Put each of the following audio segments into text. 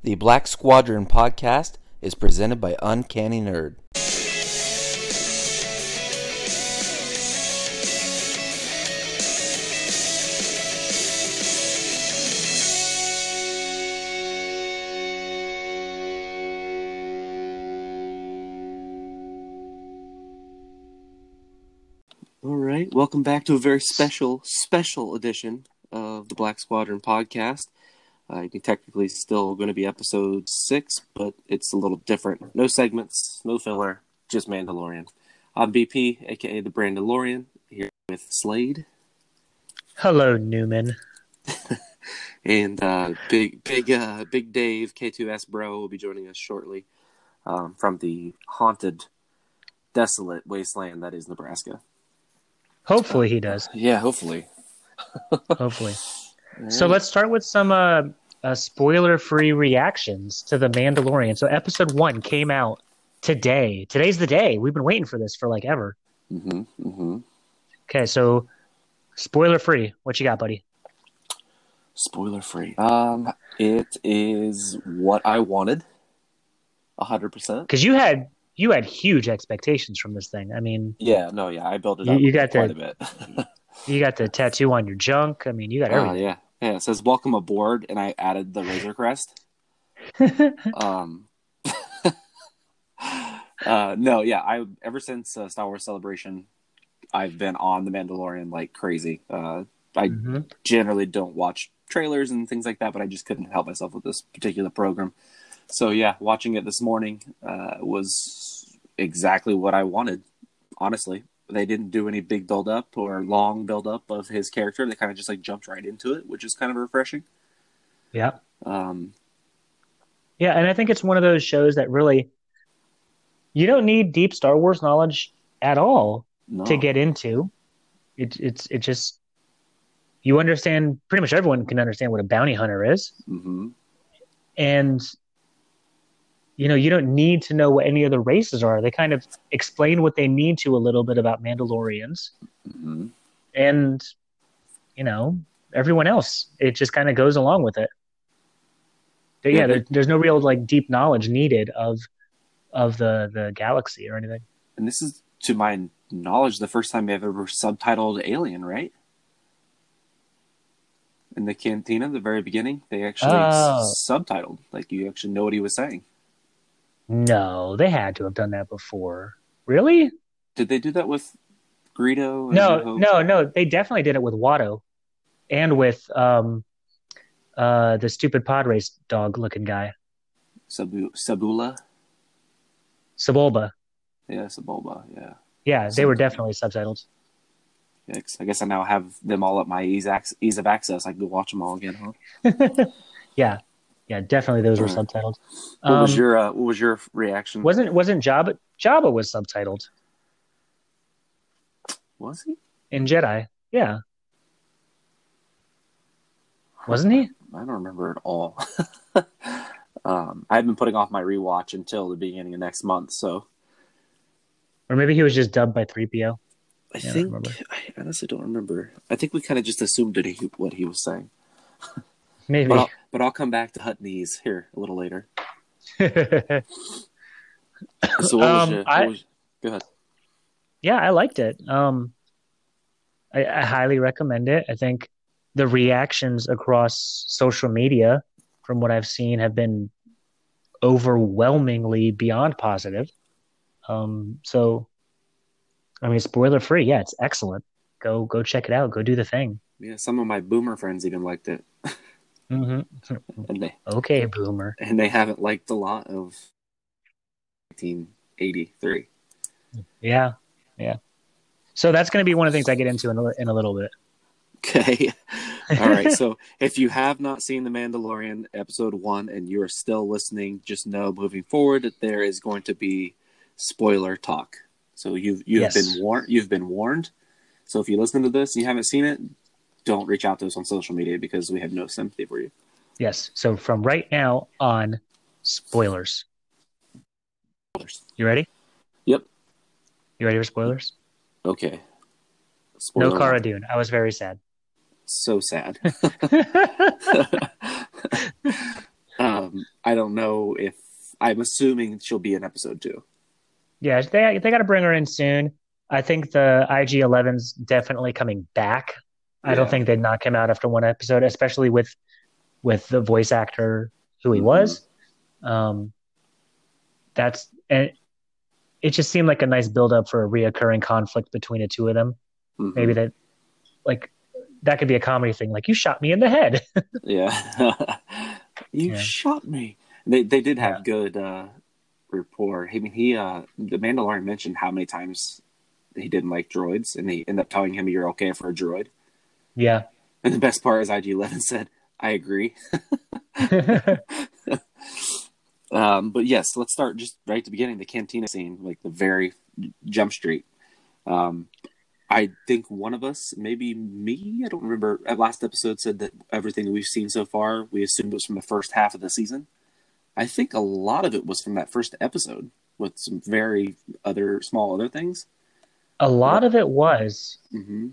The Black Squadron podcast is presented by Uncanny Nerd. All right, welcome back to a very special, special edition of the Black Squadron podcast. Uh, technically still going to be episode six, but it's a little different. No segments, no filler, just Mandalorian. I'm BP, aka the Brandalorian, here with Slade Hello, Newman. and uh, Big Big uh, Big Dave K2S Bro will be joining us shortly um, from the haunted, desolate wasteland that is Nebraska. Hopefully he does. Yeah, hopefully. Hopefully. So let's start with some uh, uh, spoiler-free reactions to the Mandalorian. So episode one came out today. Today's the day. We've been waiting for this for like ever. hmm hmm Okay, so spoiler-free. What you got, buddy? Spoiler free. Um, it is what I wanted. A hundred percent. Because you had you had huge expectations from this thing. I mean, Yeah, no, yeah, I built it You- up you got quite the- a bit. you got the tattoo on your junk. I mean, you got oh everything. yeah, yeah. It says "Welcome aboard," and I added the Razor Crest. um, uh, no, yeah, I ever since uh, Star Wars Celebration, I've been on the Mandalorian like crazy. Uh, I Mhm. generally don't watch trailers and things like that, but I just couldn't help myself with this particular program. So yeah, watching it this morning uh, was exactly what I wanted. Honestly, they didn't do any big build up or long build up of his character. They kind of just like jumped right into it, which is kind of refreshing. Yeah. Um, Yeah, and I think it's one of those shows that really you don't need deep Star Wars knowledge at all no. to get into. It, it's it just you understand. Pretty much everyone can understand what a bounty hunter is, hmm and you know you don't need to know what any of the races are. They kind of explain what they need to a little bit about Mandalorians, hmm and you know everyone else. It just kind of goes along with it. But yeah, Yeah, there, there's no real like deep knowledge needed of of the the galaxy or anything. And this is, to my knowledge, the first time I've ever subtitled Alien, right? In the cantina, the very beginning, they actually Oh. subtitled. Like you actually know what he was saying. No, they had to have done that before. Really? Did they do that with Greedo? No, no, no. They definitely did it with Watto, and with um, uh, the stupid pod race dog looking guy, Sabu- Sabula? Sebulba. Yeah, Sabulba, yeah. Yeah, they were definitely subtitled. I guess I now have them all at my ease, ac- ease of access. I can go watch them all again, huh? yeah, yeah, definitely those were Alright. subtitled. What was Um, your uh, What was your reaction? wasn't wasn't Jabba Jabba was subtitled was he? in Jedi? Yeah, wasn't he? I don't remember at all. um, I've been putting off my rewatch until the beginning of next month, so Or maybe he was just dubbed by three PO. I Yeah, think remember. I honestly don't remember. I think we kind of just assumed that he, what he was saying. Maybe. But I'll, but I'll come back to Hut Knees here a little later. So what was Um, your, I- was, go ahead. yeah, I liked it. Um, I, I highly recommend it. I think the reactions across social media, from what I've seen, have been overwhelmingly beyond positive. Um, so, I mean, spoiler free. Yeah, it's excellent. Go go check it out. Go do the thing. Yeah, some of my boomer friends even liked it, hmm and they Okay, boomer. and they haven't liked a lot of 1983. Yeah, yeah. So that's going to be one of the things I get into in a, in a little bit. Okay. All right. So if you have not seen The Mandalorian episode one and you are still listening, just know moving forward that there is going to be spoiler talk. So you've you've Yes. been warned. You've been warned. So if you listen to this and you haven't seen it, don't reach out to us on social media because we have no sympathy for you. Yes. So from right now on, spoilers. spoilers. You ready? Yep. You ready for spoilers? Okay. Spoiler no Cara. Dune. I was very sad. So sad. Um, I don't know if I'm assuming she'll be in episode two. Yeah, they they got to bring her in soon. I think the IG 11's definitely coming back. I don't think they'd knock him out after one episode, especially with with the voice actor who he Mhm. was. Um, that's and it just seemed like a nice build up for a reoccurring conflict between the two of them. Mhm. Maybe that, like, that could be a comedy thing. Like, you shot me in the head. Yeah. you Yeah. shot me. They they did have Yeah. good uh rapport. I mean he uh the Mandalorian mentioned how many times he didn't like droids and he ended up telling him you're okay for a droid. Yeah. And the best part is IG Eleven said, I agree. Um but yes, let's start just right at the beginning, the cantina scene, like the very jump street. Um I think one of us, maybe me, I don't remember. At last episode said that everything we've seen so far, we assumed was from the first half of the season. I think a lot of it was from that first episode, with some very other small other things. a lot of it was. hmm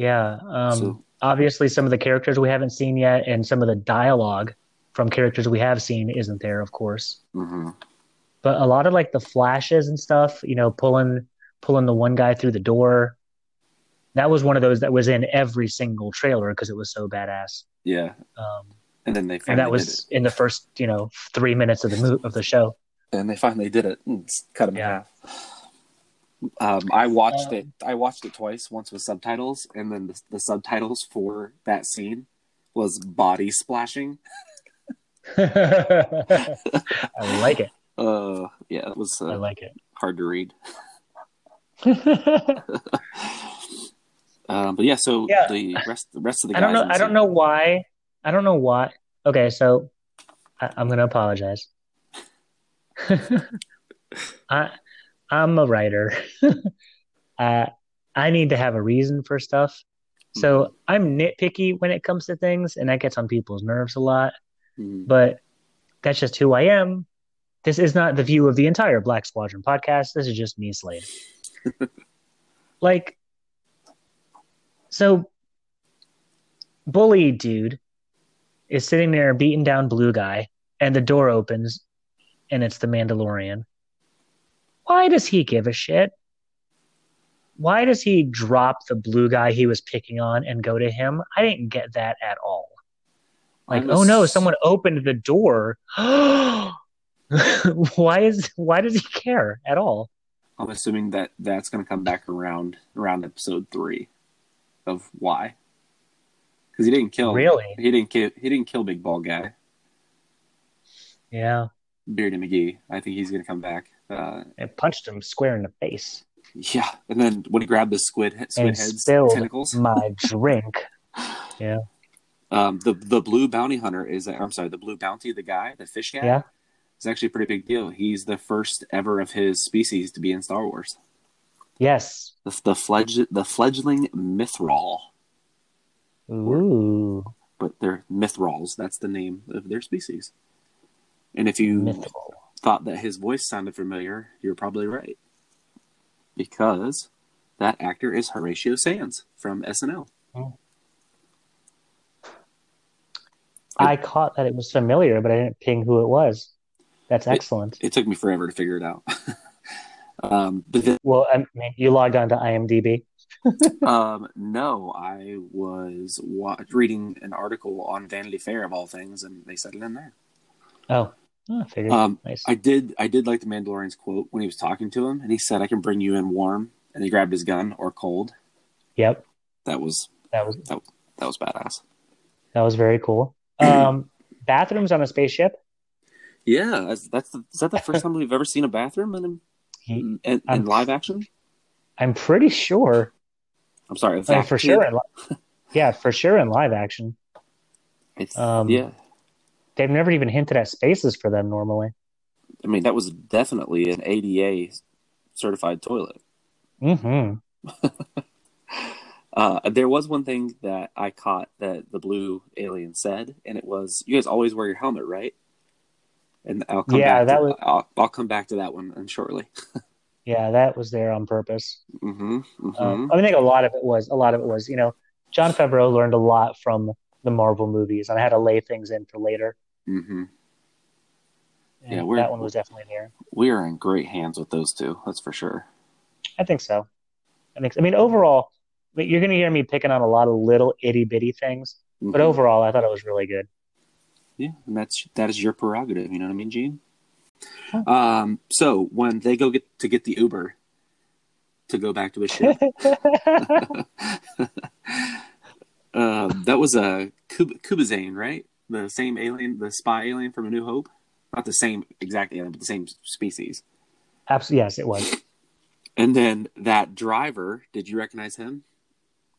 Yeah. Um, So- obviously, some of the characters we haven't seen yet, and some of the dialogue from characters we have seen isn't there, of course. hmm But a lot of like the flashes and stuff, you know, pulling pulling the one guy through the door. That was one of those that was in every single trailer because it was so badass. Yeah, Um, and then they and that was in the first, you know, three minutes of the mo- of the show. And they finally did it. and cut him Yeah. in half. Um, I watched Um, it. I watched it twice. Once with subtitles, and then the, the subtitles for that scene was body splashing. I like it. Uh, yeah, it was I uh, like it. hard to read. Um, but yeah, so Yeah. the rest, the rest of the guys. I don't know. I don't scene- know why. I don't know why. Okay, so I, I'm gonna apologize. I I'm a writer. uh, I need to have a reason for stuff. So I'm nitpicky when it comes to things, and that gets on people's nerves a lot. Mhm. But that's just who I am. This is not the view of the entire Black Squadron podcast. This is just me, Slade. like, so, bully dude is sitting there beating down blue guy, and the door opens, and it's the Mandalorian. Why does he give a shit? Why does he drop the blue guy he was picking on and go to him? I didn't get that at all. Like, oh no, someone opened the door. why is why does he care at all? I'm assuming that that's going to come back around around episode three of why, because he didn't kill. Really? He didn't kill. He didn't kill Big Ball Guy, Yeah, Beardy McGee. I think he's going to come back. Uh, it punched him square in the face yeah, and then when he grabbed the squid squid and head's spilled tentacles, my drink. Yeah. Um, the the blue bounty hunter is. I'm sorry, the blue bounty, the guy, the fish guy. Yeah. It's actually a pretty big deal. He's the first ever of his species to be in Star Wars. Yes. The the, fledg- the fledgling Mythrol, Ooh, but they're Mythrols. That's the name of their species. And if you. Thought that his voice sounded familiar, you're probably right. Because that actor is Horatio Sanz from SNL. I caught that it was familiar, but I didn't ping who it was. That's excellent. It took me forever to figure it out. um, but then, Well, I mean, you logged on to IMDb. um, no, I was wa- reading an article on Vanity Fair of all things, and they said it in there. Oh, oh I. Um, nice. I did. I did like the Mandalorian's quote when he was talking to him, and he said, "I can bring you in warm," and he grabbed his gun or cold. yep, That was that was that was badass. that was very cool. Um, bathrooms on a spaceship. Yeah, that's, that's the, is that the first time we've ever seen a bathroom in in, in, in live action? I'm pretty sure. I'm sorry, I mean, for sure. In li- yeah, for sure in live action. It's, Um, yeah, They've never even hinted at spaces for them normally. I mean that was definitely an ADA certified toilet. hmm Uh, there was one thing that I caught that the blue alien said, and it was, "You guys always wear your helmet, right?" And I'll come Yeah, back. that to, was- I'll, I'll come back to that one shortly. Yeah, that was there on purpose. hmm hmm Um, I think a lot of it was a lot of it was you know Jon Favreau learned a lot from the Marvel movies, and I had to lay things in for later. Mm-hmm. And Yeah, we're- that one was definitely there. We are in great hands with those two. That's for sure. I think so. I think. I mean, overall, you're going to hear me picking on a lot of little itty bitty things, but Mhm. overall, I thought it was really good. Yeah, and that's that is your prerogative. You know what I mean, Gene? Huh. Um. So when they go get to get the Uber to go back to his ship, um, that was a Kub- Kubazane, right? The same alien, the spy alien from A New Hope. Not the same exact alien, but the same species. Absolutely, yes, it was. And then that driver, did you recognize him?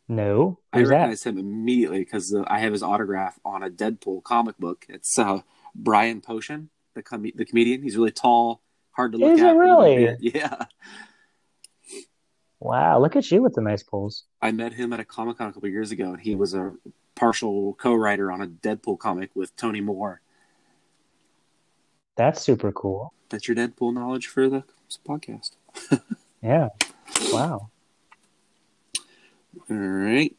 No, I who's that? recognized him immediately because uh, I have his autograph on a Deadpool comic book. It's uh, Brian Posehn, the com- the comedian. He's really tall, hard to look Is it at. with a really? Yeah. Wow, look at you with the nice pulls. I met him at a Comic Con a couple years ago, and he was a partial co-writer on a Deadpool comic with Tony Moore. That's super cool. That's your Deadpool knowledge for the podcast. Yeah. Wow. All right.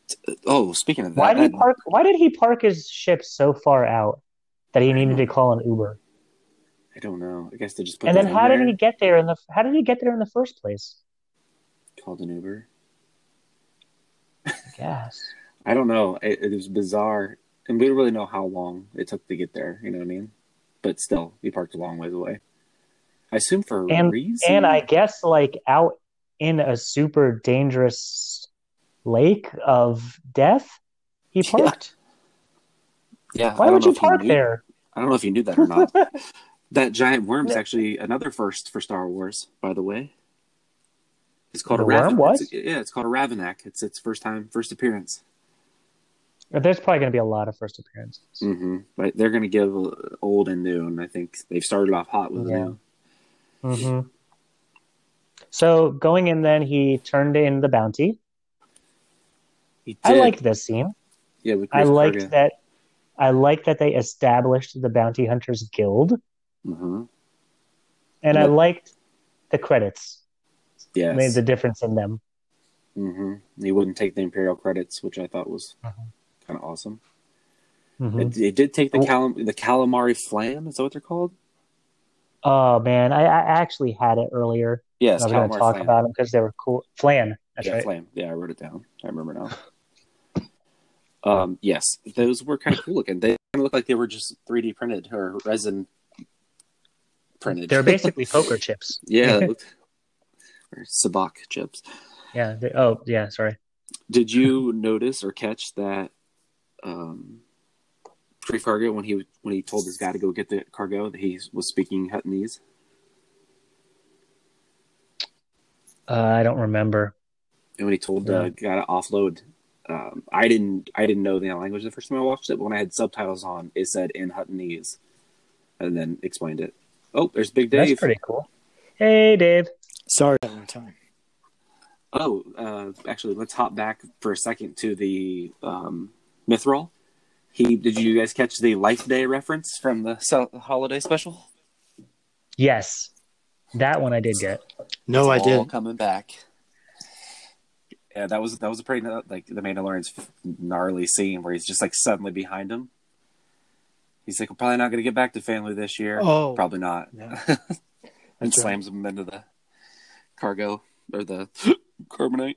Oh, speaking of that, Why did he park? Why did he park his ship so far out that he needed to call an Uber? I don't know. I guess they just put And then how did there. he get there in the? How did he get there in the first place? called an Uber? Yes. I don't know. It, it was bizarre, and we don't really know how long it took to get there. You know what I mean? But still, we parked a long ways away. I assume for a And reason. and I guess like out in a super dangerous lake of death, he Yeah. parked. yeah. I Why would you park knew- there? I don't know if you knew that or not. that giant worm is actually another first for Star Wars, by the way. It's called The a Raven. What? it's- yeah, it's called a Ravinak. It's its first time, first appearance. There's probably going to be a lot of first appearances. Mm-hmm. But they're going to give old and new, and I think they've started off hot with Yeah. new. hmm So going in, then he turned in the bounty. He I did. liked this scene. Yeah, I liked that. I liked that they established the Bounty Hunters Guild, Mm-hmm. and I liked the credits. Yeah, Made the difference in them. Mm-hmm. He wouldn't take the Imperial credits, which I thought was Mhm. Kind of awesome. Mhm. It, it did take the Oh. calam- the calamari flam. Is that what they're called? Oh man, I, I actually had it earlier. Yes, I was going to talk flam. about them because they were cool. Flan, that's yeah, right. flam. Yeah, I wrote it down. I remember now. um, yes, those were kind of cool looking. They kind of looked like they were just 3D printed or resin printed. They're basically poker chips. yeah, looked- or sabacc chips. Yeah. They, oh yeah. Sorry. Did you notice or catch that um, Greef Karga when he when he told this guy to go get the cargo that he was speaking Huttonese? Uh, I don't remember. And when he told the guy to offload, um, I didn't I didn't know the language the first time I watched it, but when I had subtitles on, it said in Huttonese, and then explained it. Oh, there's Big Dave. That's pretty cool. Hey, Dave. Sorry, at one time. Oh, uh, actually, let's hop back for a second to the um, Mythrol. He did you guys catch the Life Day reference from the holiday special? Yes, that one I did get. No, I It's all didn't. coming back. Yeah, that was that was a pretty uh, like the Mandalorian's gnarly scene where he's just like suddenly behind him. He's like, "We're probably not going to get back to family this year. Oh. probably not." Yeah. and That's right. slams him into the cargo or the carbonite.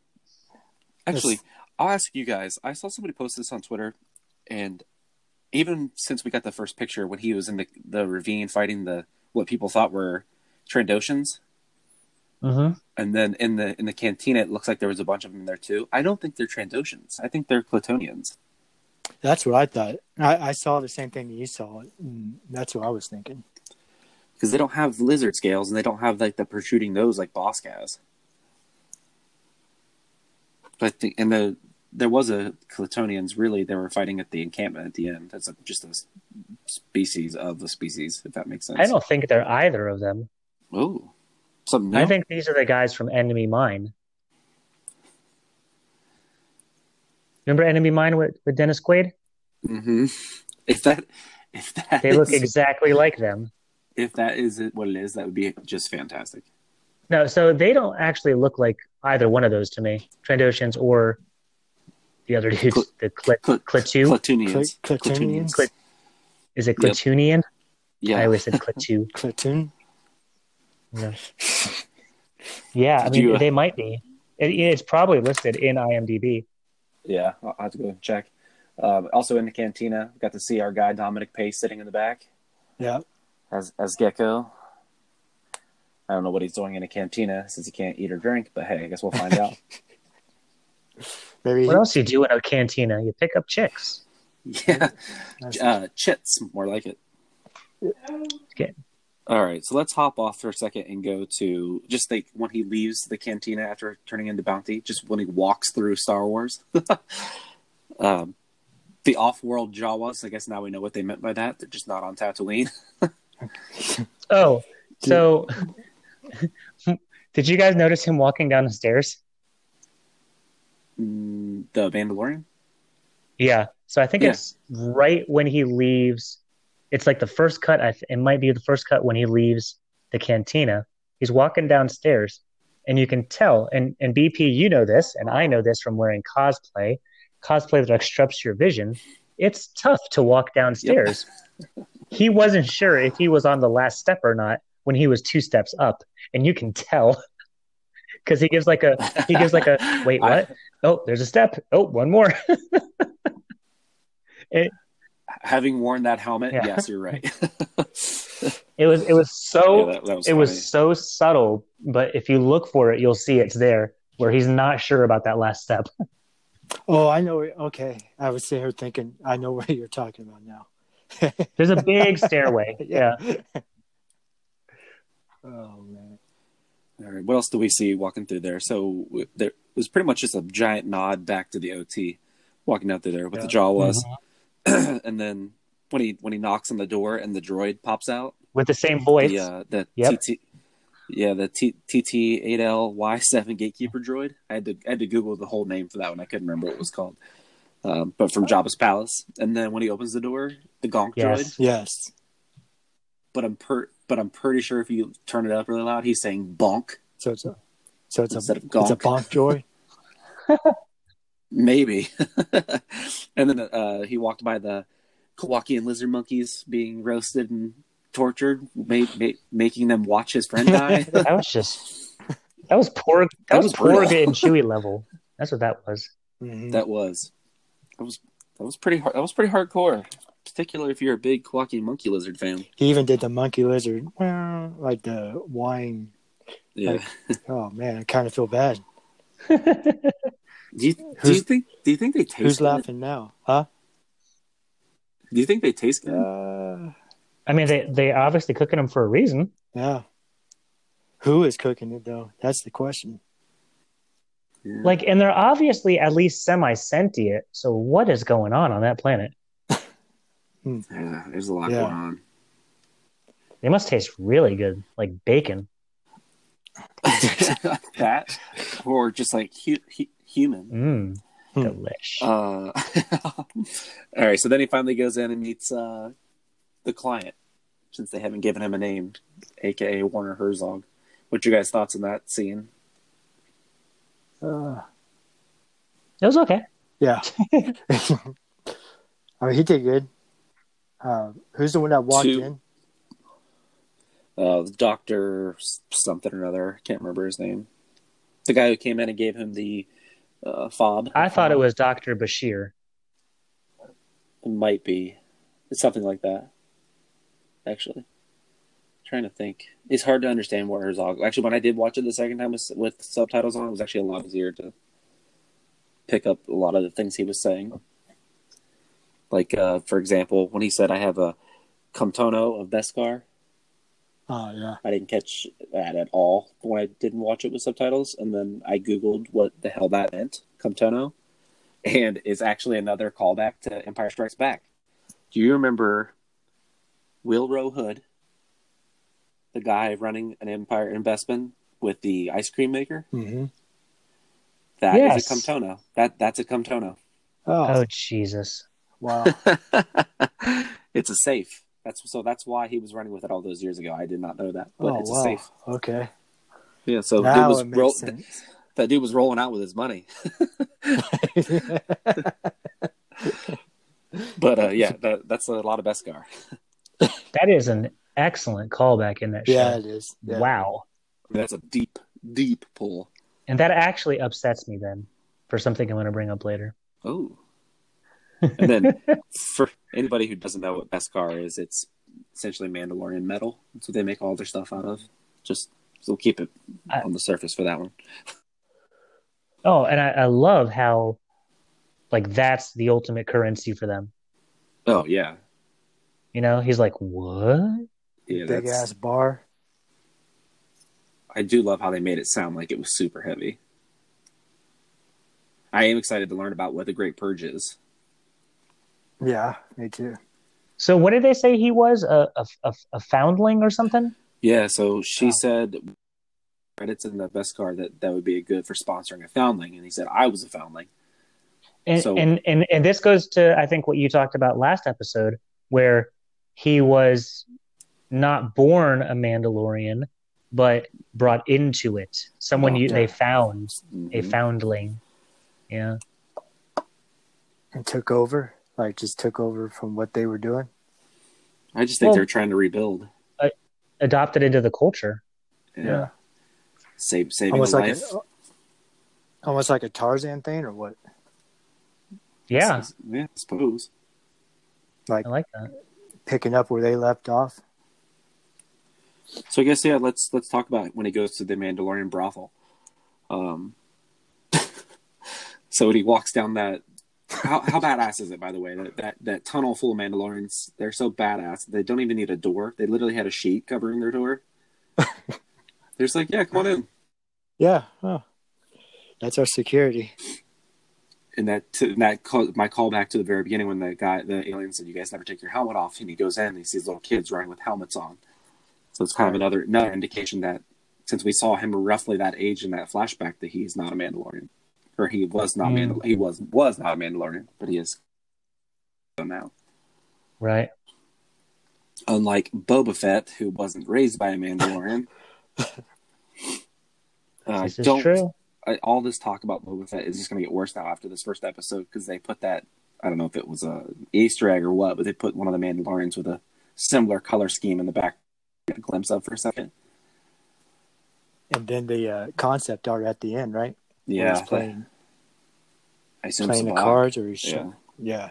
Actually, I'll ask you guys. I saw somebody post this on Twitter, and even since we got the first picture when he was in the the ravine fighting the what people thought were Trandoshans, hmm and then in the in the cantina it looks like there was a bunch of them there too. I don't think they're Trandoshans. I think they're Clatonians. That's what I thought. I, I saw the same thing that you saw. and That's what I was thinking. because they don't have lizard scales and they don't have like the protruding nose like Bossk has. But the, and the there was a Clatonians. Really, they were fighting at the encampment at the end. That's a, just a species of the species, if that makes sense. I don't think they're either of them. Oh, something new. I think these are the guys from Enemy Mine. Remember Enemy Mine with, with Dennis Quaid? Mm-hmm. If that, if that, They look exactly like them. if that is what it is, that would be just fantastic. No, so they don't actually look like either one of those to me, Trandoshans or the other dudes, Cl- the Clit, Cl- Clitu. Clatonians. Cl- Clatonians? Clit- Is it Yep. Yeah. I always said Clatu. Platoon. Yeah, yeah I mean, you, uh, they might be. It, it's probably listed in IMDb. Yeah, I'll I'll have to go check. Um, also in the cantina, got to see our guy Dominic Pace sitting in the back Yeah. as as Gekko. I don't know what he's doing in a cantina since he can't eat or drink, but hey, I guess we'll find out. Maybe. What else you do in a cantina? You pick up chicks. Yeah. Uh, chits, more like it. Okay. All right, so let's hop off for a second and go to just like when he leaves the cantina after turning into Bounty, just when he walks through Star Wars. um, the off-world Jawas. I guess now we know what they meant by that. They're just not on Tatooine. Oh, so did you guys notice him walking down the stairs? Mm, the Mandalorian. Yeah. So I think Yeah. it's right when he leaves. It's like the first cut. I th- it might be the first cut when he leaves the cantina. He's walking downstairs, and you can tell. And and BP, you know this, and I know this from wearing cosplay. Cosplay that obstructs your vision. It's tough to walk downstairs. he wasn't sure if he was on the last step or not when he was two steps up, and you can tell because he gives like a he gives like a wait I- what oh there's a step oh one more Having worn that helmet, Yeah. yes, you're right. It was it was so Yeah, that- that was it funny. was so subtle, but if you look for it, you'll see it's there where he's not sure about that last step. Oh, I know. Okay. I was sitting here thinking, I know what you're talking about now. There's a big stairway. Yeah. Oh man. All right, what else do we see walking through there? So there was pretty much just a giant nod back to the OT, walking out through there with the Jawas, and then when he when he knocks on the door and the droid pops out, With the same voice. the uh, the Yep. TT, yeah, the TT eight L Y seven gatekeeper droid. I had to I had to Google the whole name for that one. I couldn't remember what it was called. Um, but from Jabba's palace, and then when he opens the door, the Gonk Yes. droid. Yes. But I'm per but I'm pretty sure if you turn it up really loud, he's saying bonk So it's a. So it's a. instead of It's a bonk joy. Maybe. and then uh, he walked by the Kowakian lizard monkeys being roasted and tortured, ma- ma- making them watch his friend die. That was just that was poor that, That was was Porg and Chewy level. That's what that was. Mhm. that was that was that was pretty hard. That was pretty hardcore, particularly if you're a big Kowakian monkey lizard fan. He even did the monkey lizard, "Meow," like the whine. Yeah. Oh man, I kind of feel bad. Do you, do you think? Do you think they taste? Who's good? laughing now? Huh? Do you think they taste good? Uh, I mean, they they obviously cooking them for a reason. yeah. Who is cooking it though? That's the question. Yeah. Like, and they're obviously at least semi sentient. So what is going on on that planet? Yeah, there's a lot Yeah. going on. They must taste really good, like bacon. that, or just like hu- hu- human. Mm, Hmm. delish. Uh, all right, so then he finally goes in and meets uh, the client, since they haven't given him a name, aka Werner Herzog. What's your guys' thoughts on that scene? Uh, it was okay. yeah. I mean, he did good. Uh, who's the one that walked Two- in? Uh, Doctor something or other, can't remember his name. The guy who came in and gave him the uh, fob. I thought it was Doctor Bashir. It might be. It's something like that. Actually, trying to think. It's hard to understand what Herzog. Actually, when I did watch it the second time with, with subtitles on, it was actually a lot easier to pick up a lot of the things he was saying. Like, uh, for example, when he said, "I have a Camtono of Beskar," Oh yeah. I didn't catch that at all when I didn't watch it with subtitles, and then I googled what the hell that meant, Camtono, and it's actually another callback to Empire Strikes Back. Do you remember Willrow Hood, the guy running an Empire investment with the ice cream maker? hmm That is Yes. a Camtono. That that's a Camtono. Oh, Oh Jesus! wow. it's a safe. That's so. That's why he was running with it all those years ago. I did not know that, but oh it's wow. a safe. Okay. Yeah. So dude was it makes roll- sense. that dude was rolling out with his money. But uh, yeah, that, that's a lot of Beskar. That is an excellent callback in that show. Yeah, it is. Yeah. Wow. That's a deep, deep pull. And that actually upsets me then for something I'm going to bring up later. Oh. And then for anybody who doesn't know what Beskar is, it's essentially Mandalorian metal. That's what they make all their stuff out of. Just so we'll keep it I- on the surface for that one. Oh, and I, I love how, like, that's the ultimate currency for them. Oh yeah, You know, he's like, what? yeah. Big ass bar. I do love how they made it sound like it was super heavy. I am excited to learn about what the Great Purge is. Yeah, me too. So, what did they say he was? A, a, a, a foundling or something? Yeah, so she Oh. said credits in the Beskar that that would be good for sponsoring a foundling, and he said I was a foundling. And, So- and and and this goes to I think what you talked about last episode, where he was not born a Mandalorian, but brought into it. Someone Oh, you, yeah. they found a Mhm. foundling. Yeah, And took over, like just took over from what they were doing. I just think Well- they're trying to rebuild. adopted into the culture. Yeah. Yeah. Save saving Almost a like life. a, almost like a Tarzan thing, or what? Yeah, yeah, I suppose. Like I like that. picking up where they left off. So I guess yeah, let's let's talk about when he goes to the Mandalorian brothel. Um, so when he walks down that, how how badass is it? By the way, that that that tunnel full of Mandalorians, they're so badass. They don't even need a door. They literally had a sheet covering their door. they're just like, yeah, come on in. Yeah, oh. that's our security. And that and that call, my callback to the very beginning when the guy, the alien said, "You guys never take your helmet off," and he goes in and he sees little kids running with helmets on. So it's kind of another another indication that since we saw him roughly that age in that flashback, that he's not a Mandalorian, or he was not Mm. Mandal- he was was not a Mandalorian, but he is now. Right. Unlike Boba Fett, who wasn't raised by a Mandalorian. Uh, This is don't true. I, all this talk about Boba Fett is just going to get worse now after this first episode because they put that I don't know if it was a Easter egg or what, but they put one of the Mandalorians with a similar color scheme in the back. Get a glimpse of for a second. And then the uh, concept art at the end, right? Where Yeah, he's playing I assume playing the cards, or he's Yeah. yeah.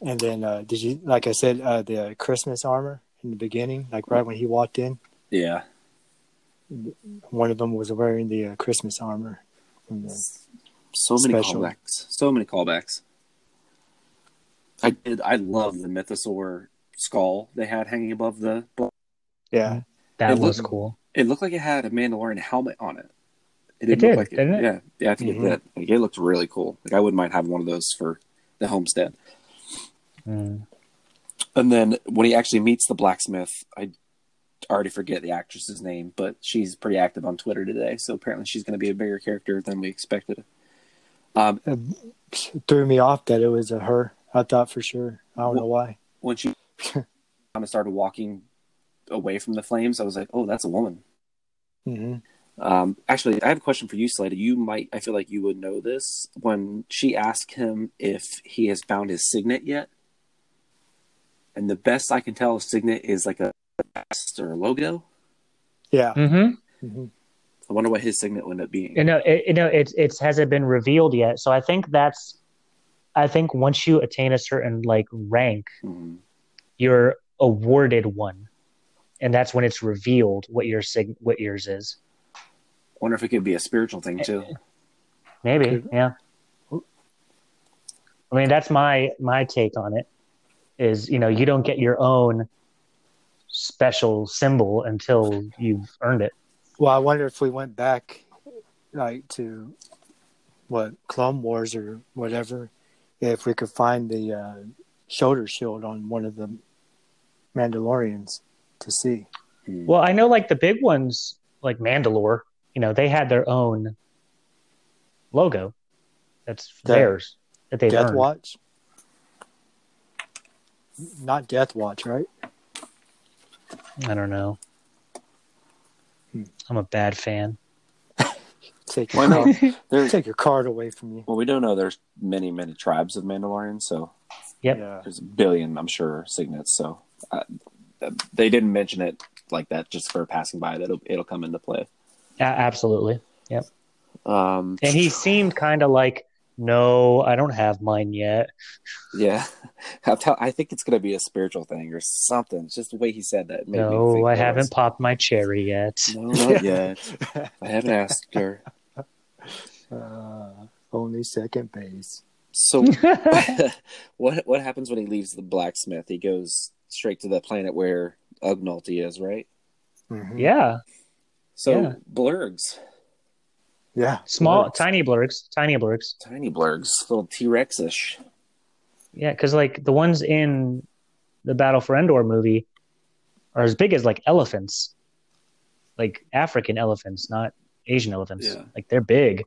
And then uh, did you like I said uh, the Christmas armor in the beginning, like right when he walked in, Yeah, one of them was wearing the uh, Christmas armor. The, so many Special. callbacks. So many callbacks. I did. I love the Mythosaur skull they had hanging above the. yeah, That It was looked- cool. It looked like it had a Mandalorian helmet on it. It It didn't did, look like didn't it? Yeah, yeah, I think Mhm. it did. Like, it looked really cool. Like I wouldn't mind having one of those for the homestead. Mm. And then when he actually meets the blacksmith, I already forget the actress's name, but she's pretty active on Twitter today. So apparently she's going to be a bigger character than we expected. Um, it threw me off that it was a her. I thought for sure. I don't know why. when she kind of started walking away from the flames, I was like, "Oh, that's a woman." hmm Um, actually, I have a question for you, Slade. You might, I feel like you would know this. When she asked him if he has found his signet yet, and the best I can tell, a signet is like a crest or a logo. Yeah. Mm-hmm. hmm I wonder what his signet would end up being. You know, it, you know, it's it's hasn't been revealed yet. So I think that's, I think once you attain a certain like rank, Mhm. you're awarded one, and that's when it's revealed what your sig what yours is. Wonder if it could be a spiritual thing too. Maybe, yeah. I mean, that's my my take on it. Is you know you don't get your own special symbol until you've earned it. Well, I wonder if we went back, like to what Clone Wars or whatever, if we could find the uh, shoulder shield on one of the Mandalorians to see. Hmm. Well, I know like the big ones, like Mandalore, you know, they had their own logo. That's That- theirs that they've Death earned. Watch, not Death Watch, right? I don't know. Hmm. I'm a bad fan. take your Well, no, card, there's take your card away from you. well, we don't know. There's many, many tribes of Mandalorians, so Yep. Yeah. there's a billion, I'm sure, signets. So uh, they didn't mention it like that just for passing by. That it'll, it'll come into play. A- absolutely. Yep. Um, And he seemed kind of like, no, I don't have mine yet. yeah, I'll tell, I think it's gonna be a spiritual thing or something. It's just the way he said that. made me No, think I it haven't was. popped my cherry yet. No, not yet. I haven't asked her. Uh, only second base. So, what what happens when he leaves the blacksmith? He goes straight to the planet where Ugnulty is, right? Mhm. Yeah. So Yeah. blurgs, Yeah. Small, Blurgs. tiny blurgs, tiny blurgs. tiny blurgs, little T Rex ish. Yeah, because like the ones in the Battle for Endor movie are as big as like elephants, like African elephants, not Asian elephants. Yeah. Like they're big.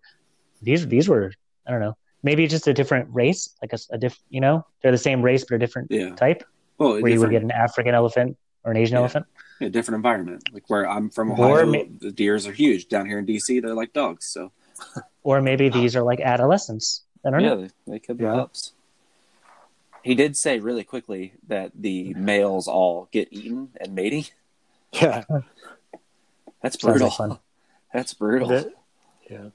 These these were I don't know, maybe just a different race, like a, a diff. You know, they're the same race but a different Yeah. type. Well, a Where you would get an African elephant or an Asian Yeah. elephant. A different environment. Like where I'm from, Or Ohio, ma- the deers are huge. Down here in DC, they're like dogs. So Or maybe these are like adolescents. I don't yeah, know. they, they could be Yeah. pups. He did say really quickly that the males all get eaten and mating. Yeah. That's brutal. like. That's brutal. That- yeah.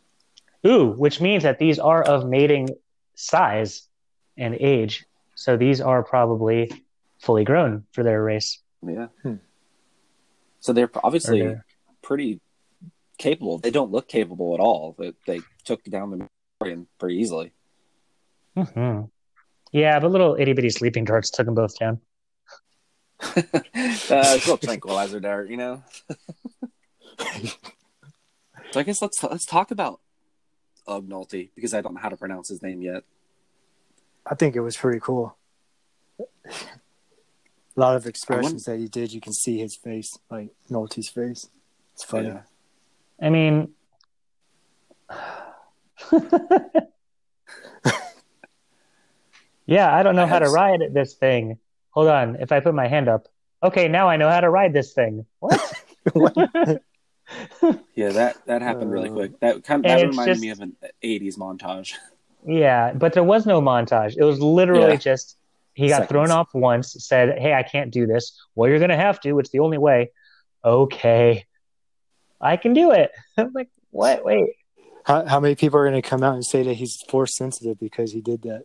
Ooh, which means that these are of mating size and age. So these are probably fully grown for their race. Yeah. Hmm. So they're obviously their- pretty capable. They don't look capable at all. But they took down the Mandalorian pretty easily. Mhm. Yeah, but little itty bitty sleeping darts took them both down. uh, it's a little tranquilizer dart, you know. so I guess let's let's talk about Ugnulty because I don't know how to pronounce his name yet. I think it was pretty cool. A lot of expressions that he did, you can see his face, like Nolte's face. It's funny. Yeah. I mean, yeah, I don't know I how to have- ride this thing. Hold on, if I put my hand up, okay, now I know how to ride this thing. What? Yeah, that that happened really Uh, quick. That kind of and that reminded just- me of an '80s montage. Yeah, but there was no montage. It was literally Yeah. just he got Seconds. thrown off once, said, "Hey, I can't do this." Well, you're gonna have to. It's the only way. Okay, I can do it. I'm like, what? Wait. How, how many people are going to come out and say that he's force sensitive because he did that?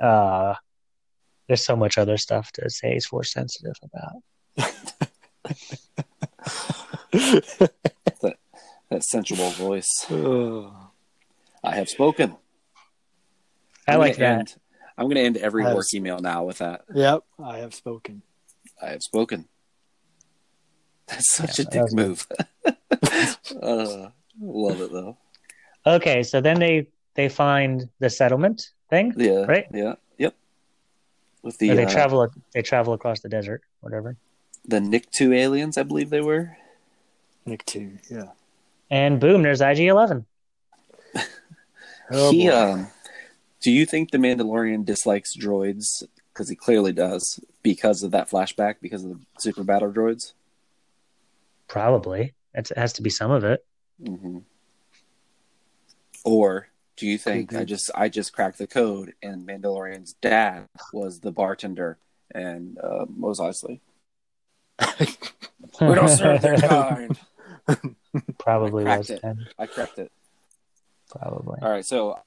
Uh, there's so much other stuff to say he's force sensitive about. That sensual voice. Ugh. I have spoken. I like that. End, I'm going to end every work s- email now with that. yep, I have spoken. I have spoken. That's such Yeah, a that dick move. uh, love it though. Okay, so then they they find the settlement thing. Yeah. Right? Yeah. Yep. With the Or they uh, travel they travel across the desert, whatever. the Nikto aliens, I believe they were. Nikto, Yeah. And boom, there's IG Eleven. Oh, he, boy. um, do you think the Mandalorian dislikes droids? Because he clearly does, because of that flashback, because of the super battle droids. Probably. It has to be some of it. hmm Or do you think I just I just cracked the code and Mandalorian's dad was the bartender and uh, Mos Eisley? We don't serve their kind. Probably I was cracked it. then. I cracked it. Probably. All right, so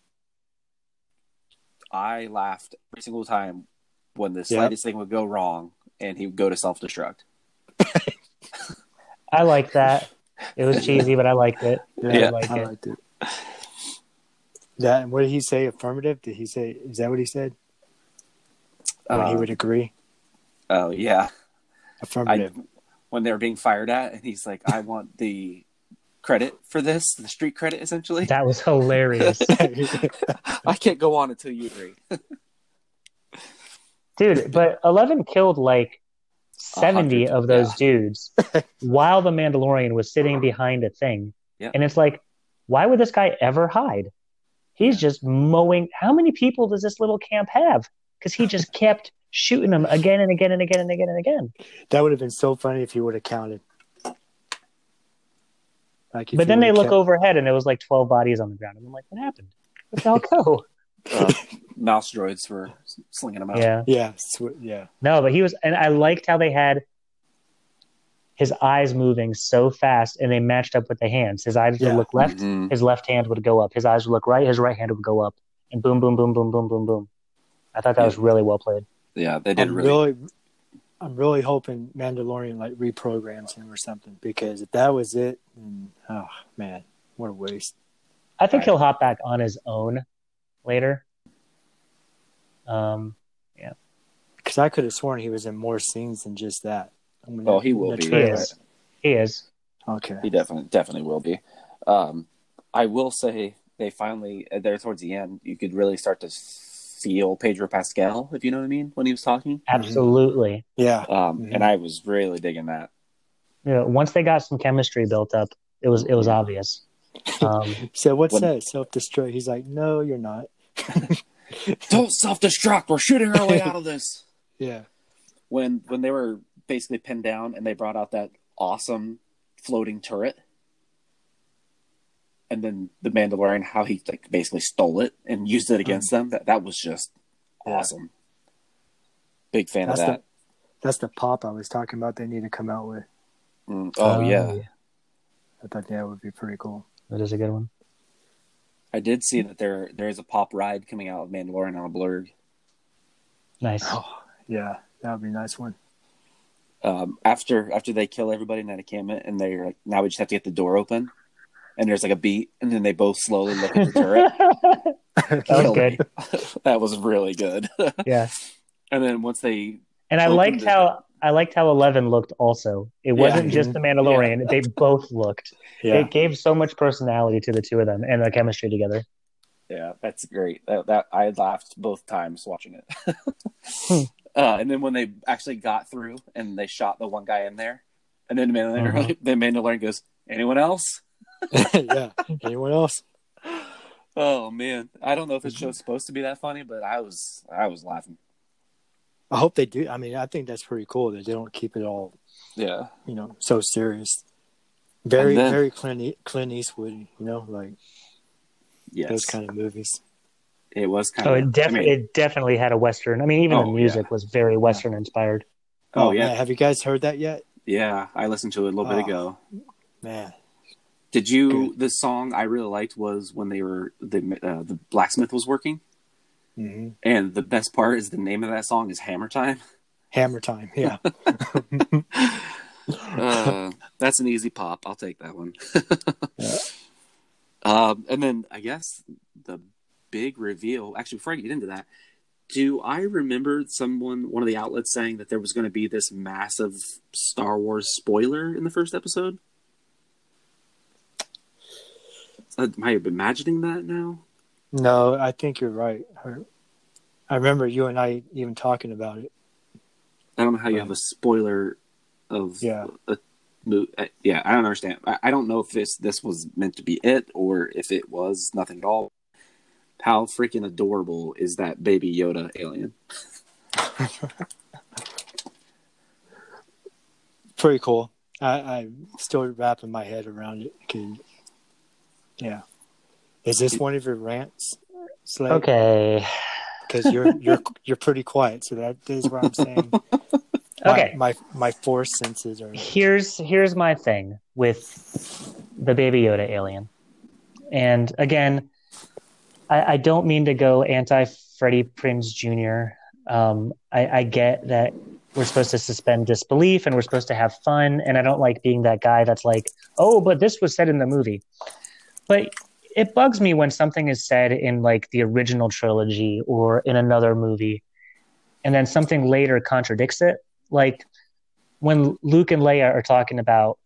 I laughed every single time when the slightest thing would go wrong and he would go to self destruct. I like that. It was cheesy, but I liked it. yeah, yeah. I like I it. liked it. That and what did he say? Affirmative? Did he say? Is that what he said? When he Uh, would agree. Oh yeah, I Affirmative. when they were being fired at, and he's like, "I want the credit for this, the street credit, essentially." That was hilarious. I can't go on until you agree. Dude, but 11 killed like 70 hundred, of those yeah. dudes while the Mandalorian was sitting uh-huh. behind a thing. Yeah. And it's like, why would this guy ever hide? He's just mowing. How many people does this little camp have? Because he just kept shooting them again and again and again and again and again. that would have been so funny if he would have counted. Like, But then they look kept- overhead and there was like 12 bodies on the ground. And I'm like, what happened? Where'd they all go? Uh, mouse droids were slinging them out. yeah. Yeah, sw- yeah, No, but he was, and I liked how they had his eyes moving so fast and they matched up with the hands. His eyes Yeah. would look left, Mhm. his left hand would go up. His eyes would look right, his right hand would go up. And boom, boom, boom, boom, boom, boom, boom. I thought that was really well played. Yeah, they did I'm really. really, I'm really hoping Mandalorian like reprograms him or something because if that was it, then oh man, what a waste. I think Right. he'll hop back on his own later. Um, Because I could have sworn he was in more scenes than just that. I mean, Oh, he will be. he is. He is. Okay. He definitely definitely will be. Um, I will say they finally uh, there towards the end. You could really start to feel Pedro Pascal, if you know what I mean, when he was talking. Absolutely. Yeah. Um, Mhm. And I was really digging that. Yeah. once they got some chemistry built up, it was it was obvious. Um, So what's When- that? Self destruct. He's like, no, you're not. Don't self destruct. We're shooting our way out of this. Yeah. When when they were basically pinned down and they brought out that awesome floating turret, and then the Mandalorian, how he like basically stole it and used it against them. That that was just Yeah. awesome. Big fan That's of the that. that's the pop I was talking about. They need to come out with. Mm. Oh yeah. I thought that would be pretty cool. that is a good one. I did see that there there is a pop ride coming out of Mandalorian on a blurrg. Nice. Oh, yeah, that would be a nice one. Um, after after they kill everybody in that encampment, and they're like, now we just have to get the door open, and there's like a beat, and then they both slowly look at the turret. that was good. that was really good. Yeah. and then once they, And I liked it. how I liked how Eleven looked. Also, it wasn't just the Mandalorian; they both looked. Yeah. It gave so much personality to the two of them and the chemistry together. yeah, that's great. That, that I laughed both times watching it. Hmm. uh, and then when they actually got through and they shot the one guy in there, and then the Mandalorian, Uh-huh. the Mandalorian goes, "Anyone else?" yeah. Anyone else? Oh man, I don't know if this mm-hmm. show's supposed to be that funny, but I was I was laughing. I hope they do. I mean, I think that's pretty cool that they don't keep it all, Yeah, you know, so serious. Very, then- very Clint, Clint Eastwood, you know, like yes, those kind of movies. it was kind Oh, of. it definitely it definitely had a western. I mean, even the Oh, music was very western inspired. Oh, oh, yeah. man, have you guys heard that yet? yeah, I listened to it a little bit Oh. ago. Man, Did you? The song I really liked was when they were the uh, the blacksmith was working, hmm and the best part is the name of that song is Hammer Time. Hammer Time. Yeah, Uh, that's an easy pop. I'll take that one. Yeah. um, and then I guess the big reveal. Actually, before I get into that, do I remember someone, one of the outlets, saying that there was going to be this massive Star Wars spoiler in the first episode? Am I imagining that now? no, I think you're right. I- remember you and I even talking about it. I don't know how you have a spoiler of Yeah. a mo- uh, yeah, I don't understand. I, I don't know if this this was meant to be it or if it was nothing at all. How freaking adorable is that baby Yoda alien? Pretty cool. I, I'm still wrapping my head around it. 'cause- yeah, is this one of your rants, Slade? Okay. because you're you're you're pretty quiet. So that is what I'm saying. Okay. my my four senses are. here's here's my thing with the baby yoda alien and again i, I don't mean to go anti freddie prinz jr um, I, I get that we're supposed to suspend disbelief and we're supposed to have fun and i don't like being that guy that's like oh but this was said in the movie but it bugs me when something is said in like the original trilogy or in another movie and then something later contradicts it like when Luke and Leia are talking about,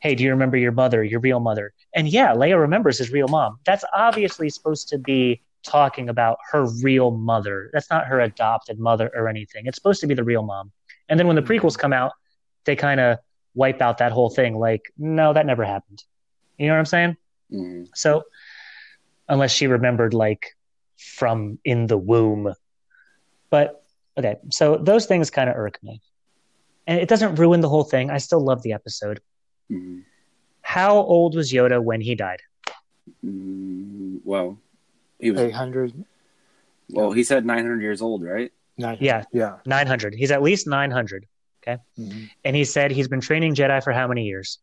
hey, do you remember your mother, your real mother? And yeah, Leia remembers his real mom. That's obviously supposed to be talking about her real mother. That's not her adopted mother or anything. It's supposed to be the real mom. And then when the prequels come out, they kind of wipe out that whole thing. Like, no, that never happened. You know what I'm saying? Mm. So, unless she remembered, like, from in the womb. But, okay, so those things kind of irk me. And it doesn't ruin the whole thing. I still love the episode. Mm. How old was Yoda when he died? Mm, well, he was. 800. Well, he said 900 years old, right? Nine, Yeah. Yeah. 900. He's at least 900. Mhm. And he said he's been training Jedi for how many years?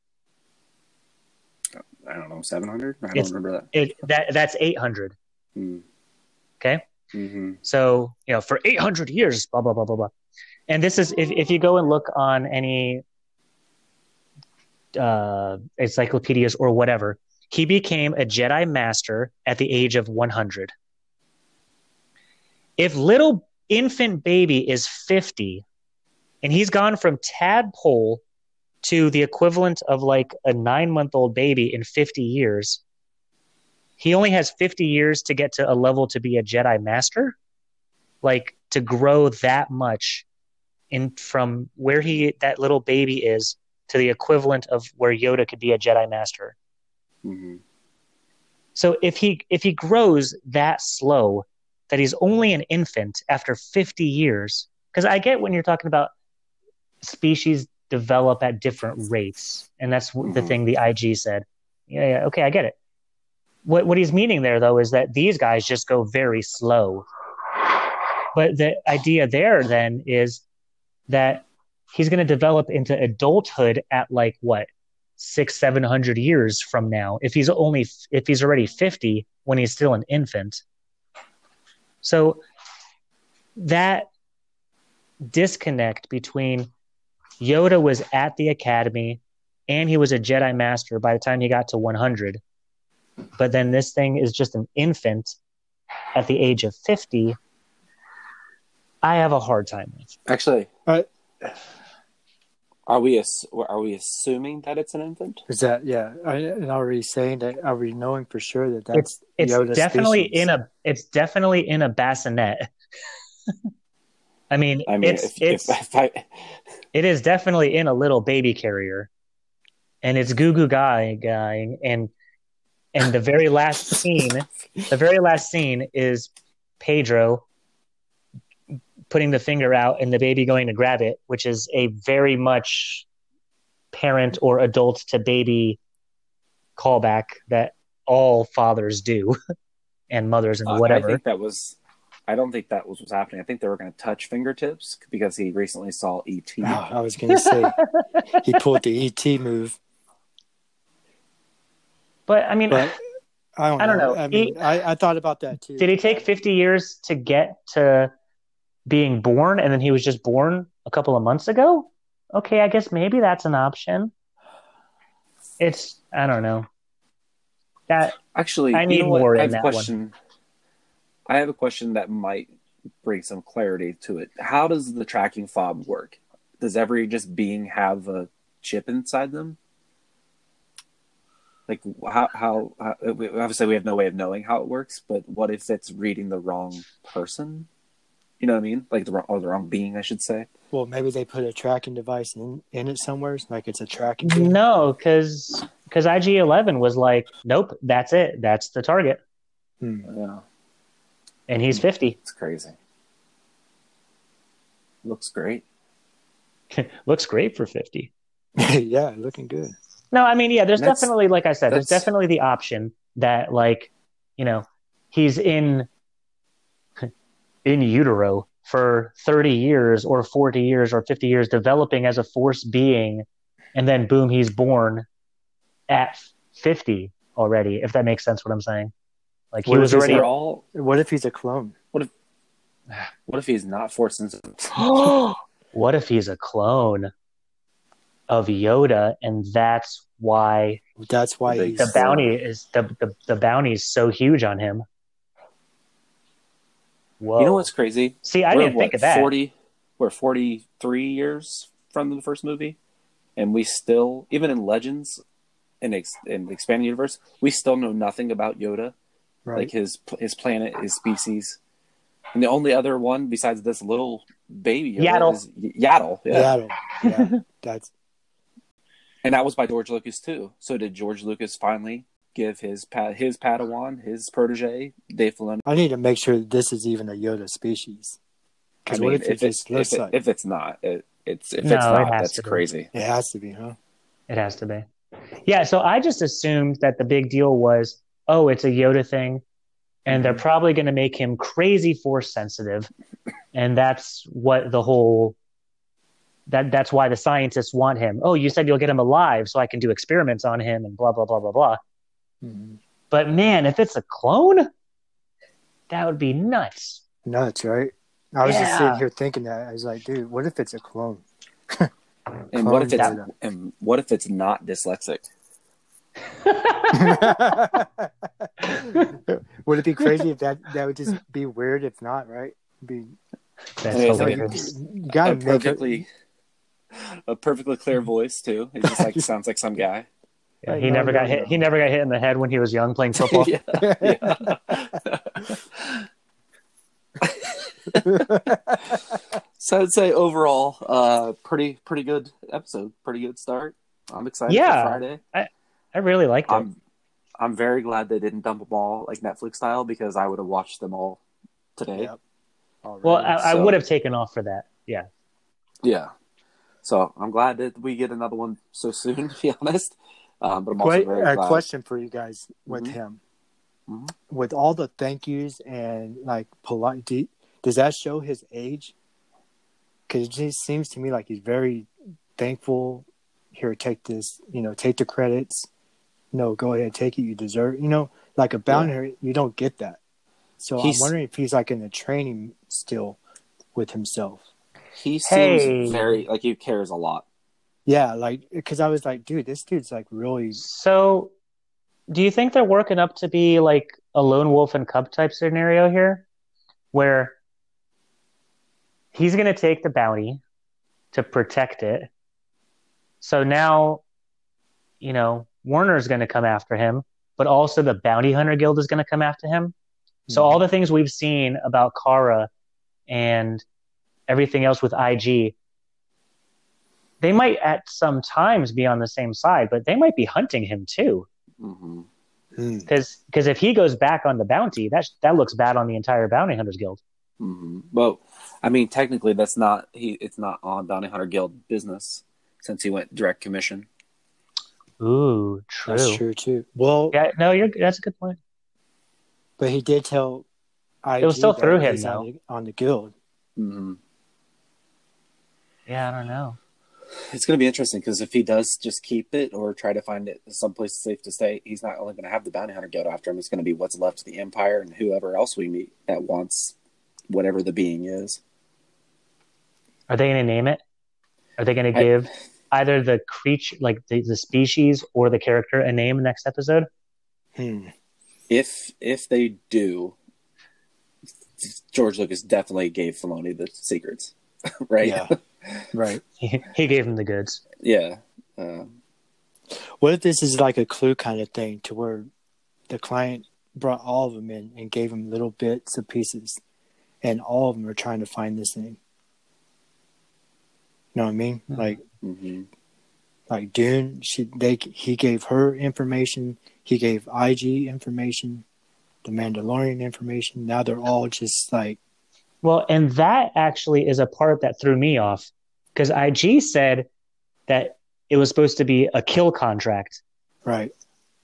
I don't know, 700. I don't It's- remember that. It, that That's 800. Mm. Okay. hmm So, you know, for 800 years, blah, blah, blah, blah, blah. And this is, if, if you go and look on any uh, encyclopedias or whatever, he became a Jedi Master at the age of 100. If little infant baby is 50 and he's gone from tadpole to the equivalent of like a nine month old baby in 50 years, he only has 50 years to get to a level to be a Jedi Master like to grow that much in from where he that little baby is to the equivalent of where Yoda could be a Jedi master. hmm So if he if he grows that slow that he's only an infant after 50 years because I get when you're talking about species develop at different rates and that's w the mm-hmm. thing the IG said. Yeah, yeah, okay, I get it. What what he's meaning there though is that these guys just go very slow. But the idea there then is that he's going to develop into adulthood at like what six, seven hundred years from now. If he's only if he's already fifty when he's still an infant, so that disconnect between Yoda was at the academy and he was a Jedi master by the time he got to 100. But then this thing is just an infant at the age of 50. I have a hard time with. Actually, Right. are we ass- are we assuming that it's an infant? Is that, yeah. I, and are we saying that, are we knowing for sure that that's It's Yoda definitely species? in a it's definitely in a bassinet. I mean, I mean, it's if, it's if, if I it is definitely in a little baby carrier, and it's Goo Goo Guy guy, and and the very last scene, the very last scene is Pedro putting the finger out and the baby going to grab it, which is a very much parent or adult to baby callback that all fathers do and mothers and uh, I- whatever. I think that was. I don't think that was what's happening. I think they were going to touch fingertips because he recently saw E ET. Oh, I was going to say, he pulled the ET move. but I mean, But I don't know. I don't know. I mean, He- I, I thought about that too. Did he take 50 years to get to being born and then he was just born a couple of months ago? Okay, I guess maybe that's an option. It's, I don't know. That, Actually, I you need know more I in have a that one. Question. I have a question that might bring some clarity to it. How does the tracking fob work? Does every just being have a chip inside them? Like how how, how obviously we have no way of knowing how it works, but what if it's reading the wrong person? You know what I mean? Like the wrong or the wrong being, I should say. Well, maybe they put a tracking device in, in it somewhere, like it's a tracking. thing. no, because because IG 11 was like, nope, that's it. That's the target. Hmm. Yeah, And he's 50. it's crazy. Looks great. Looks great for 50. yeah, looking good. No, I mean, yeah, there's That's- definitely, like I said, there's definitely the option that, like, you know, he's in in utero for 30 years or 40 years or 50 years, developing as a force being, and then boom, he's born at 50 already. If that makes sense, what I'm saying. Like he What if was he's already. All. What if he's a clone? What if What if he's not force sensitive? what if he's a clone of Yoda, and that's why That's why They- he's the bounty is the, the the bounty is so huge on him. Whoa! You know what's crazy? See, I We're, didn't think what, of that. Forty, we're forty-three years from the first movie, and we still, even in Legends, in, ex, in the expanded universe, we still know nothing about Yoda, right. like his his planet, his species, and the only other one besides this little baby Yoda Yaddle. is Yaddle. Yeah. yeah, yeah, that's and that was by George Lucas too. So did George Lucas finally give his his Padawan, his protege, Dave Filoni? I need to make sure that this is even a Yoda species. I Because mean, what if if it's if, it, like if it's not, it, it's if No, it's not, has that's to be. crazy. it has to be, huh? It has to be. Yeah, so I just assumed that the big deal was, oh, it's a Yoda thing, and they're probably going to make him crazy force sensitive, and that's what the whole that that's why the scientists want him. Oh, you said you'll get him alive, so I can do experiments on him, and blah blah blah blah blah. Mhm. But man, if it's a clone, that would be nuts. Nuts, right? I was just sitting here thinking that. I was like, dude, what if it's a clone? And what if it's Clone and what if it's not dyslexic? would it be crazy if that that would just be weird if not, right? Be That's Yeah, no, hilarious. you gotta a perfectly a perfectly clear voice too. He just like sounds like some guy. Yeah, he never got hit. He never got hit in the head when he was young playing football. yeah. so I'd say overall, uh, pretty pretty good episode, pretty good start. I'm excited Yeah. for Friday. I really liked it. I'm I'm very glad they didn't dump them all like Netflix style because I would have watched them all today. Yep. Already. well, I, I would have taken off for that. Yeah. Yeah. So I'm glad that we get another one so soon. To be honest, um, but I'm also Wait, very a glad. question for you guys with Mhm. him. Mhm. With all the thank yous and like polite, do, does that show his age? Because it just seems to me like he's very thankful. Here, take this. You know, take the credits. No, go ahead, take it. You deserve. You know, like a bounty, hunter, you don't get that. So He's- I'm wondering if he's like in the training still with himself. He seems Hey. very like he cares a lot. Yeah, like because I was like, dude, this dude's like really. So, do you think they're working up to be like a lone wolf and cub type scenario here, where he's going to take the bounty to protect it? So now, you know, Werner's going to come after him, but also the bounty hunter guild is going to come after him. So all the things we've seen about Cara and everything else with IG, they might at some times be on the same side, but they might be hunting him too. hmm Hmm. Because if he goes back on the bounty, that that looks bad on the entire bounty hunters guild. hmm Well, I mean, technically, that's not he. It's not on Bounty Hunter Guild business since he went direct commission. Ooh, true. That's true too. Well, Yeah, no, you're that's a good point. but he did tell. IG It was still through him, though. on the, on the guild. hmm Yeah, I don't know. It's going to be interesting because if he does just keep it or try to find it someplace safe to stay, he's not only going to have the Bounty Hunter Guild after him. It's going to be what's left of the Empire and whoever else we meet that wants whatever the being is. Are they going to name it? Are they going to I- give either the creature, like the, the species, or the character a name next episode? Hmm. If if they do, George Lucas definitely gave Filoni the secrets, right? Yeah. Right. He, he gave him the goods. yeah. Uh, What if this is like a clue kind of thing to where the client brought all of them in and gave them little bits of pieces, and all of them are trying to find this thing. You know what I mean? Mhm. Like mhm. like Dune, she they he gave her information, he gave IG information, the Mandalorian information. Now they're all just like Well, and that actually is a part that threw me off because IG said that it was supposed to be a kill contract, right,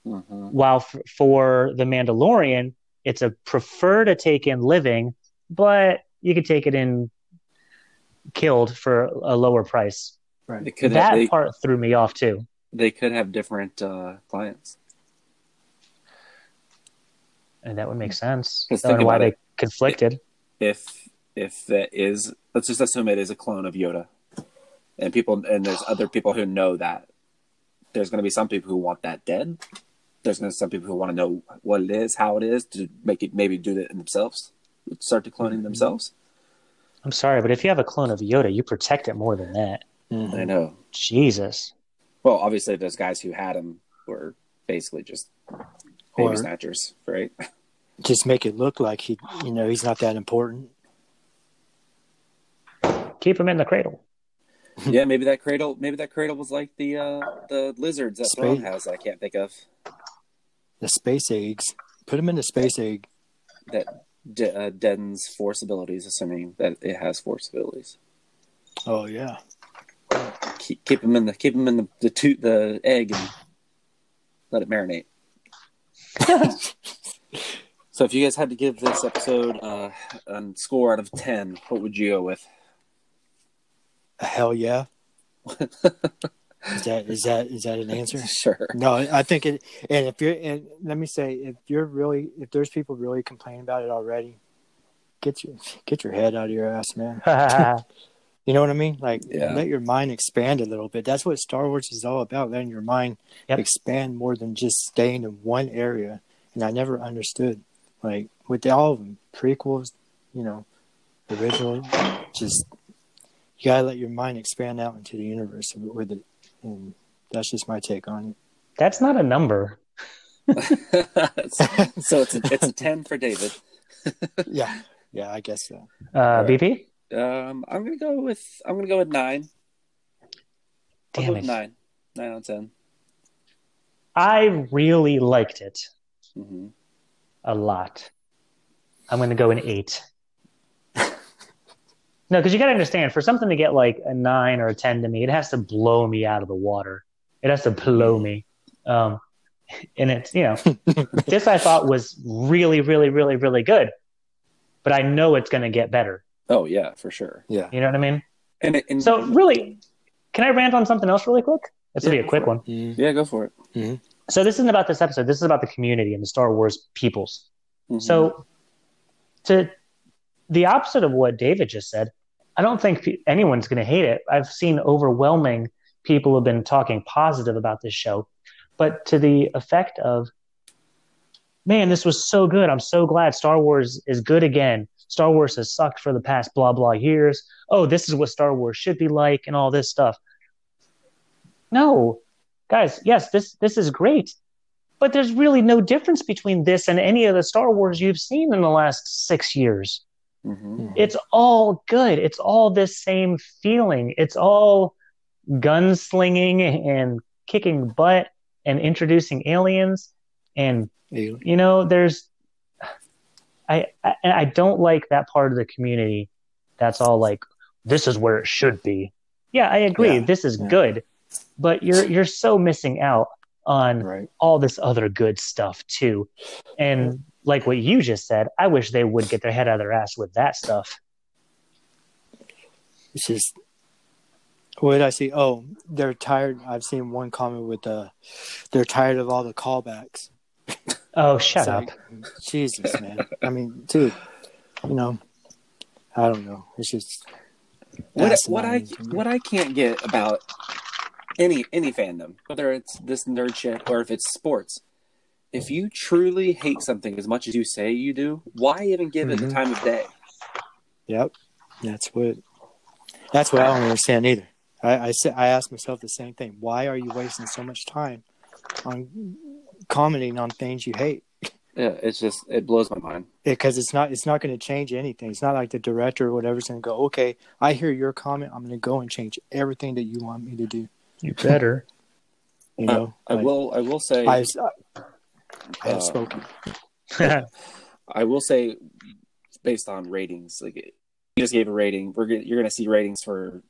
Mhm. while f- for the Mandalorian, it's a prefer to take in living, but you could take it in killed for a lower price. right. They could that have, they, part threw me off too. they could have different uh, clients. And that would make sense. 'Cause I don't think know why about they conflicted. If if that is, let's just assume it is a clone of Yoda, and people and there's other people who know that. There's going to be some people who want that dead. There's going to be some people who want to know what it is, how it is, to make it maybe do it themselves, start to cloning themselves. I'm sorry, but if you have a clone of Yoda, you protect it more than that. Mhm. I know. Jesus. Well, obviously, those guys who had him were basically just baby Or- snatchers, right? Just make it look like he, you know, he's not that important. Keep him in the cradle. yeah, maybe that cradle, maybe that cradle was like the uh, the lizards that Thrawn Space. has that I can't think of. The space eggs, put him in the space egg. That de- uh, deadens force abilities, assuming that it has force abilities. Oh yeah, Keep, keep him in the keep him in the the, toot, the egg and Let it marinate. so, if you guys had to give this episode uh, a score out of ten, what would you go with? Hell yeah. is that is that is that an answer? Sure. No, I think it. And if you're, and let me say, if you're really, if there's people really complaining about it already, get your get your head out of your ass, man. You know what I mean? Like, Yeah. let your mind expand a little bit. That's what Star Wars is all about. Letting your mind Yep. expand more than just staying in one area. And I never understood, like, with all of them, prequels, you know, original, just you gotta let your mind expand out into the universe with it. And that's just my take on it. That's not a number. so it's a, it's a ten for David. Yeah, yeah, I guess so. Uh, right. BP? Um, I'm gonna go with I'm gonna go with nine. I'll Damn go with it. nine. Nine out of ten. I really liked it hmm a lot. I'm going to go an eight. No, because you got to understand, for something to get like a nine or a 10 to me, it has to blow me out of the water. It has to blow me. Um, and it's, you know, this I thought was really, really, really, really good. But I know it's going to get better. Oh yeah, for sure. Yeah. You know what I mean? And, it- and So, really, can I rant on something else really quick? It's going to Yeah, be a quick go one. Mhm. yeah, go for it. So, this isn't about this episode. This is about the community and the Star Wars peoples. Mhm. So, to the opposite of what David just said, I don't think anyone's going to hate it. I've seen overwhelming people have been talking positive about this show, but to the effect of, man, this was so good. I'm so glad Star Wars is good again. Star Wars has sucked for the past blah, blah years. Oh, this is what Star Wars should be like, and all this stuff. No, guys, yes, this this is great. But there's really no difference between this and any of the Star Wars you've seen in the last six years. Mhm. It's all good. It's all this same feeling. It's all gunslinging and kicking butt and introducing aliens. And, You- you know, there's, I, I, I don't like that part of the community that's all like, this is where it should be. Yeah, I agree. Yeah, this is yeah. good. But you're, you're so missing out on Right. all this other good stuff too. And like what you just said, I wish they would get their head out of their ass with that stuff. It's just what did I see? Oh, they're tired. I've seen one comment with uh they're tired of all the callbacks. Oh, shut It's up. Jesus, man. I mean, dude, you know, I don't know. It's just What what I asinine to me. what I can't get about any any fandom, whether it's this nerd shit or if it's sports, if you truly hate something as much as you say you do, why even give it the Mhm. time of day? Yep, that's what. That's what I don't understand either. I I, sa- I asked myself the same thing. Why are you wasting so much time on commenting on things you hate? Yeah, it's just it blows my mind. Because it's not it's not going to change anything. It's not like the director or whatever's going to go. Okay, I hear your comment. I'm going to go and change everything that you want me to do. You better. You know, I Like, will I will say I've, I have Uh, spoken. I will say based on ratings, like you just gave a rating, we're gonna, you're going to see ratings for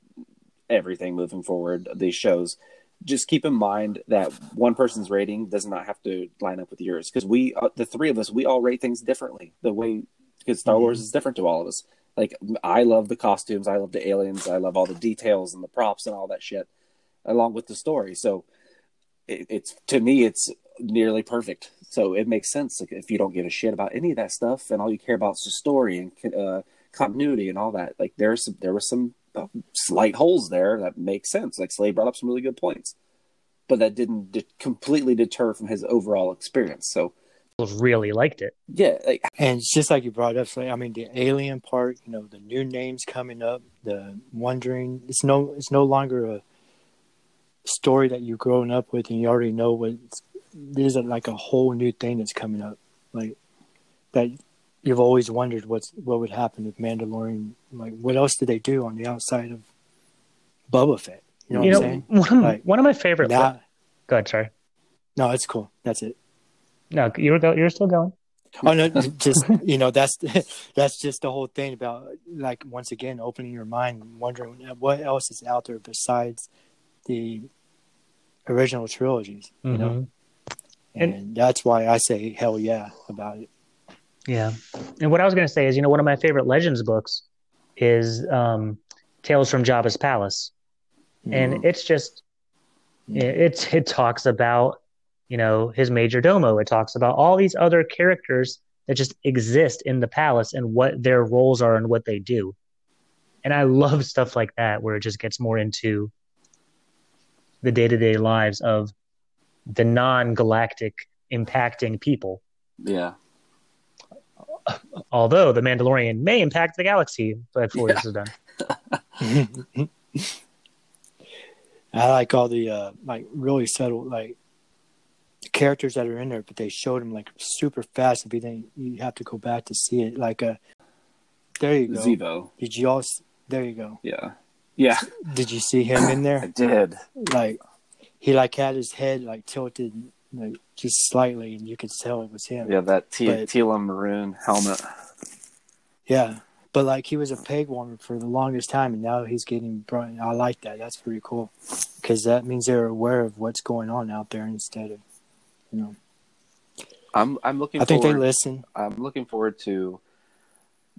everything moving forward. These shows. Just keep in mind that one person's rating does not have to line up with yours because we, uh, the three of us, we all rate things differently. The way because Star Wars is different to all of us. Like I love the costumes, I love the aliens, I love all the details and the props and all that shit, along with the story. So it, it's to me, it's nearly perfect. So it makes sense like, if you don't give a shit about any of that stuff and all you care about is the story and uh, continuity and all that. Like there's some, there was some uh, slight holes there that make sense. Like Slade brought up some really good points, but that didn't de- completely deter from his overall experience. So really liked it. yeah, like, And it's just like you brought up, so I mean, the alien part, you know, the new names coming up, the wondering. It's no, it's no longer a story that you've grown up with and you already know what. There's a, like a whole new thing that's coming up, like that you've always wondered what's what would happen if Mandalorian. Like, what else did they do on the outside of Boba Fett? You know what I'm know, saying? one of, Like, one of my favorite. Now, Go ahead, sorry. no, it's cool. That's it. No, you were go, you're still going. Oh no, just you know that's that's just the whole thing about like once again opening your mind, wondering what else is out there besides the original trilogies. You know, Mhm. And, And- that's why I say hell yeah about it. Yeah. And what I was going to say is, you know, one of my favorite Legends books is um, Tales from Jabba's Palace. And it's just, Mhm. it's, it talks about, you know, his major domo. It talks about all these other characters that just exist in the palace and what their roles are and what they do. And I love stuff like that where it just gets more into the day to day lives of the non galactic impacting people. Yeah. Although the Mandalorian may impact the galaxy but before this is done. I like all the uh, like really subtle like characters that are in there, but they showed them like super fast. If you think you have to go back to see it, like uh, there you go. Zevo. Did you all? s- There you go. Yeah. Yeah. Did you see him in there? I did. Like he like had his head like tilted like just slightly, and you could tell it was him. Yeah, that T- But- teal and maroon helmet. Yeah. But like he was a peg warmer for the longest time, and now he's getting brought. I like that. That's pretty cool, because that means they're aware of what's going on out there instead of, you know. I'm I'm looking I think they listen. I'm looking forward to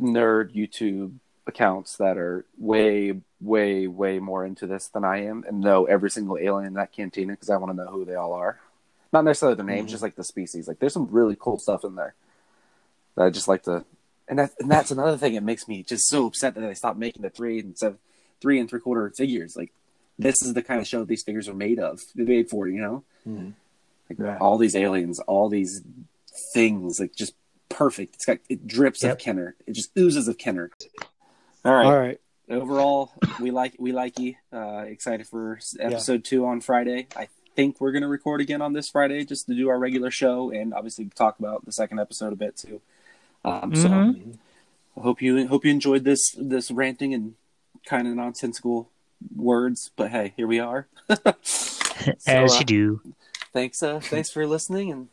nerd YouTube accounts that are way, way, way more into this than I am and know every single alien in that cantina because I want to know who they all are. Not necessarily their names, Mhm. just like the species. Like there's some really cool stuff in there that I just like to. And that and that's another thing. that makes me just so upset that they stopped making the three and seven, three and three quarter figures. Like this is the kind of show these figures are made of. They're made for you know. Mhm. Like Right. all these aliens, all these things, like just perfect. It's got it drips Yep. of Kenner. It just oozes of Kenner. All right. All right. Overall, we like we like you. Uh, excited for s- episode two on Friday. I think we're gonna record again on this Friday just to do our regular show and obviously talk about the second episode a bit too. Um, so Mhm. I hope you hope you enjoyed this this ranting and kind of nonsensical words. But hey, here we are. So, As uh, you do. thanks uh thanks for listening and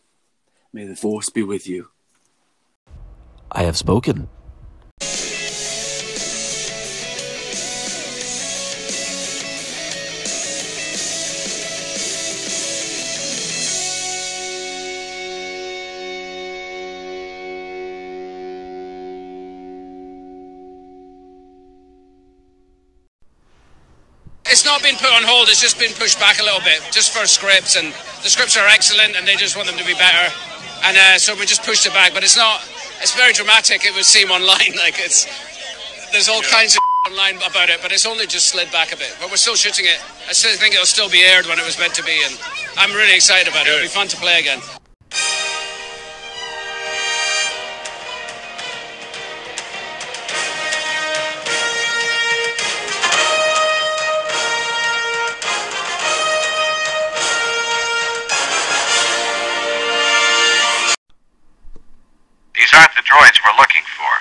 may the force be with you I have spoken. Put on hold, it's just been pushed back a little bit, just for scripts. And the scripts are excellent and they just want them to be better. And uh, so we just pushed it back. But it's not, it's very dramatic. It would seem online. Like it's, there's all kinds of online about it, but it's only just slid back a bit. But we're still shooting it. I still think it'll still be aired when it was meant to be. And I'm really excited about it. It'll be fun to play again. Droids we're looking for.